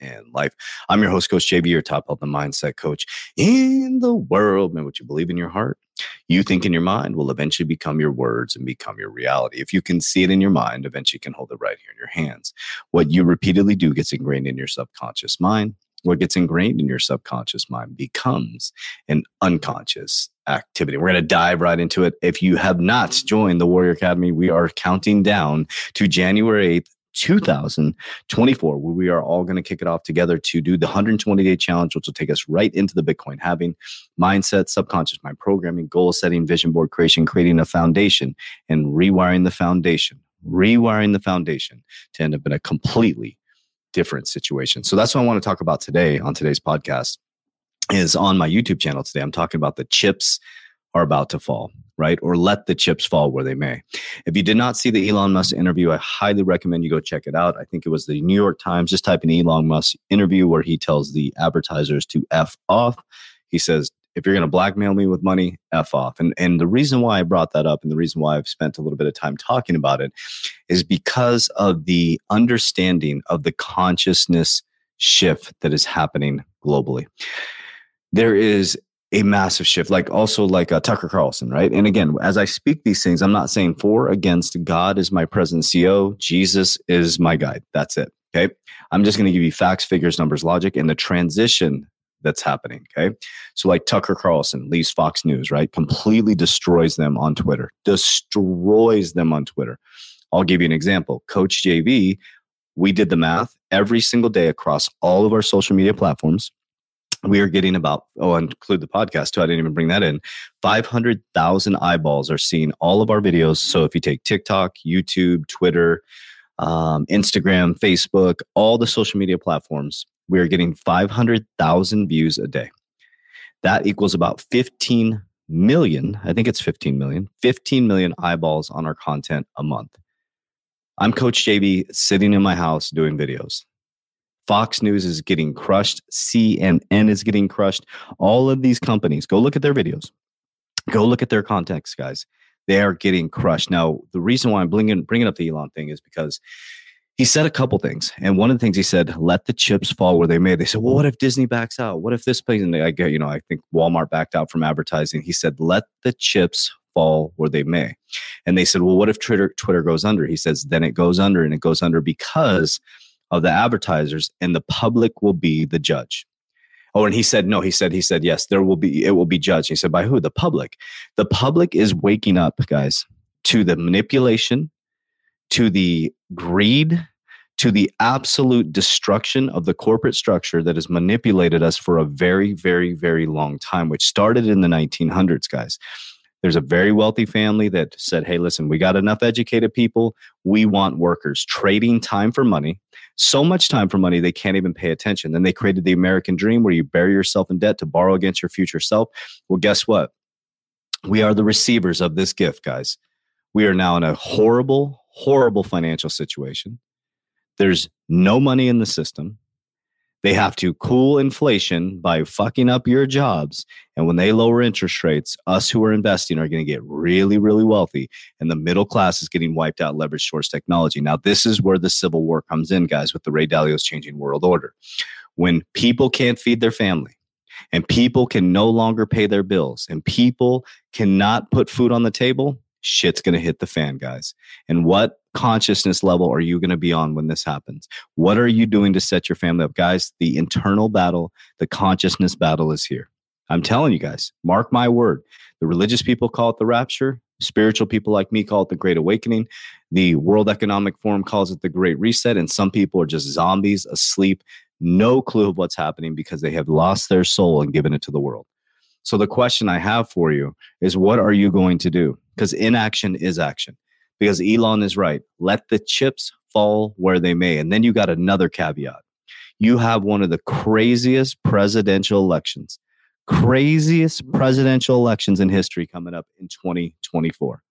and life. I'm your host, Coach JV, your top health and mindset coach in the world. Man, what you believe in your heart, you think in your mind will eventually become your words and become your reality. If you can see it in your mind, eventually you can hold it right here in your hands. What you repeatedly do gets ingrained in your subconscious mind. What gets ingrained in your subconscious mind becomes an unconscious activity. We're going to dive right into it. If you have not joined the Warrior Academy, we are counting down to January 8th, 2024, where we are all going to kick it off together to do the 120 day challenge, which will take us right into the Bitcoin halving mindset, subconscious mind programming, goal setting, vision board creation, creating a foundation, and rewiring the foundation, rewiring the foundation to end up in a completely different situation. So that's what I want to talk about today on today's podcast is on my YouTube channel today. I'm talking about the chips are about to fall, right? Or let the chips fall where they may. If you did not see the Elon Musk interview, I highly recommend you go check it out. I think it was the New York Times. Just type in Elon Musk interview where he tells the advertisers to F off. He says, if you're going to blackmail me with money, F off. And, and the reason why I brought that up and the reason why I've spent a little bit of time talking about it is because of the understanding of the consciousness shift that is happening globally. There is a massive shift like also like uh, tucker carlson right? And again as i speak these things i'm not saying for against god is my present CEO. jesus is my guide. That's it okay? I'm just going to give you facts figures numbers logic and the transition that's happening okay? So like tucker carlson leaves fox news right? Completely destroys them on twitter destroys them on twitter. I'll give you an example. Coach jv we did the math every single day across all of our social media platforms we are getting about oh and include the podcast too i didn't even bring that in. 500000 eyeballs are seeing all of our videos. So if you take tiktok youtube twitter um, instagram facebook all the social media platforms we are getting 500000 views a day. That equals about 15 million i think it's 15 million 15 million eyeballs on our content a month. I'm coach jv sitting in my house doing videos Fox News is getting crushed. CNN is getting crushed. All of these companies, go look at their videos. Go look at their context, guys. They are getting crushed. Now, the reason why I'm bringing, bringing up the Elon thing is because he said a couple things. And one of the things he said, let the chips fall where they may. They said, well, what if Disney backs out? What if this place? And I get, you know, I think Walmart backed out from advertising. He said, let the chips fall where they may. And they said, well, what if Twitter, Twitter goes under? He says, then it goes under and it goes under because of the advertisers and the public will be the judge. Oh, and he said, no, he said, he said, yes, there will be, it will be judged. He said, by who? The public. The public is waking up, guys, to the manipulation, to the greed, to the absolute destruction of the corporate structure that has manipulated us for a very, very, very long time, which started in the 1900s, guys. There's a very wealthy family that said, hey, listen, we got enough educated people. We want workers trading time for money. So much time for money, they can't even pay attention. Then they created the American dream where you bury yourself in debt to borrow against your future self. Well, guess what? We are the receivers of this gift, guys. We are now in a horrible, horrible financial situation. There's no money in the system. They have to cool inflation by fucking up your jobs. And when they lower interest rates, us who are investing are going to get really, really wealthy. And the middle class is getting wiped out, leveraged towards technology. Now, this is where the Civil War comes in, guys, with the Ray Dalio's changing world order. When people can't feed their family, and people can no longer pay their bills, and people cannot put food on the table, shit's going to hit the fan, guys. And what consciousness level are you going to be on when this happens? What are you doing to set your family up? Guys, the internal battle, the consciousness battle is here. I'm telling you guys, mark my word. The religious people call it the rapture. Spiritual people like me call it the Great Awakening. The World Economic Forum calls it the Great Reset. And some people are just zombies asleep, no clue of what's happening because they have lost their soul and given it to the world. So the question I have for you is what are you going to do? Because inaction is action. Because Elon is right. Let the chips fall where they may. And then you got another caveat. You have one of the craziest presidential elections, craziest presidential elections in history coming up in 2024.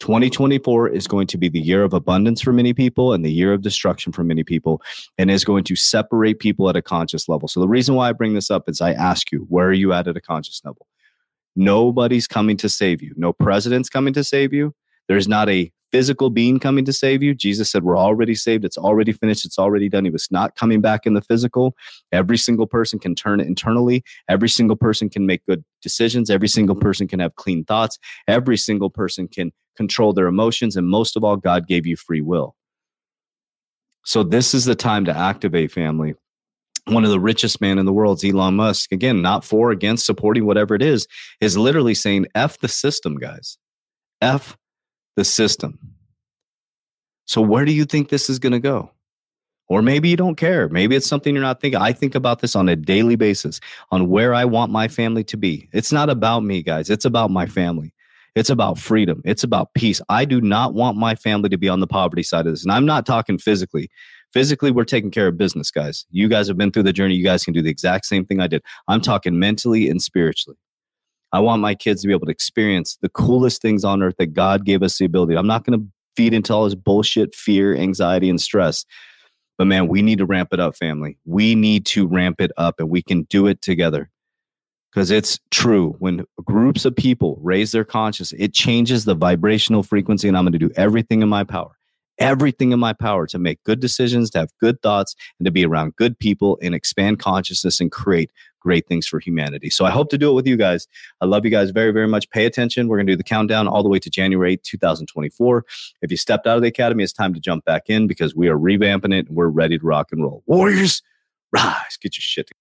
2024 is going to be the year of abundance for many people and the year of destruction for many people and is going to separate people at a conscious level. So the reason why I bring this up is I ask you, where are you at at a conscious level? Nobody's coming to save you. No president's coming to save you. There's not a physical being coming to save you. Jesus said, We're already saved. It's already finished. It's already done. He was not coming back in the physical. Every single person can turn it internally. Every single person can make good decisions. Every single mm-hmm. person can have clean thoughts. Every single person can control their emotions. And most of all, God gave you free will. So this is the time to activate family. One of the richest man in the world, Elon Musk, again, not for, against, supporting whatever it is, is literally saying, F the system, guys. F the system. So, where do you think this is going to go? Or maybe you don't care. Maybe it's something you're not thinking. I think about this on a daily basis on where I want my family to be. It's not about me, guys. It's about my family. It's about freedom. It's about peace. I do not want my family to be on the poverty side of this. And I'm not talking physically. Physically, we're taking care of business, guys. You guys have been through the journey. You guys can do the exact same thing I did. I'm talking mentally and spiritually. I want my kids to be able to experience the coolest things on earth that God gave us the ability. I'm not going to feed into all this bullshit, fear, anxiety, and stress. But man, we need to ramp it up, family. We need to ramp it up and we can do it together. Because it's true. When groups of people raise their consciousness, it changes the vibrational frequency. And I'm going to do everything in my power, everything in my power to make good decisions, to have good thoughts, and to be around good people and expand consciousness and create great things for humanity. So I hope to do it with you guys. I love you guys very, very much. Pay attention. We're going to do the countdown all the way to January 2024. If you stepped out of the academy, it's time to jump back in because we are revamping it and we're ready to rock and roll. Warriors, rise. Get your shit together.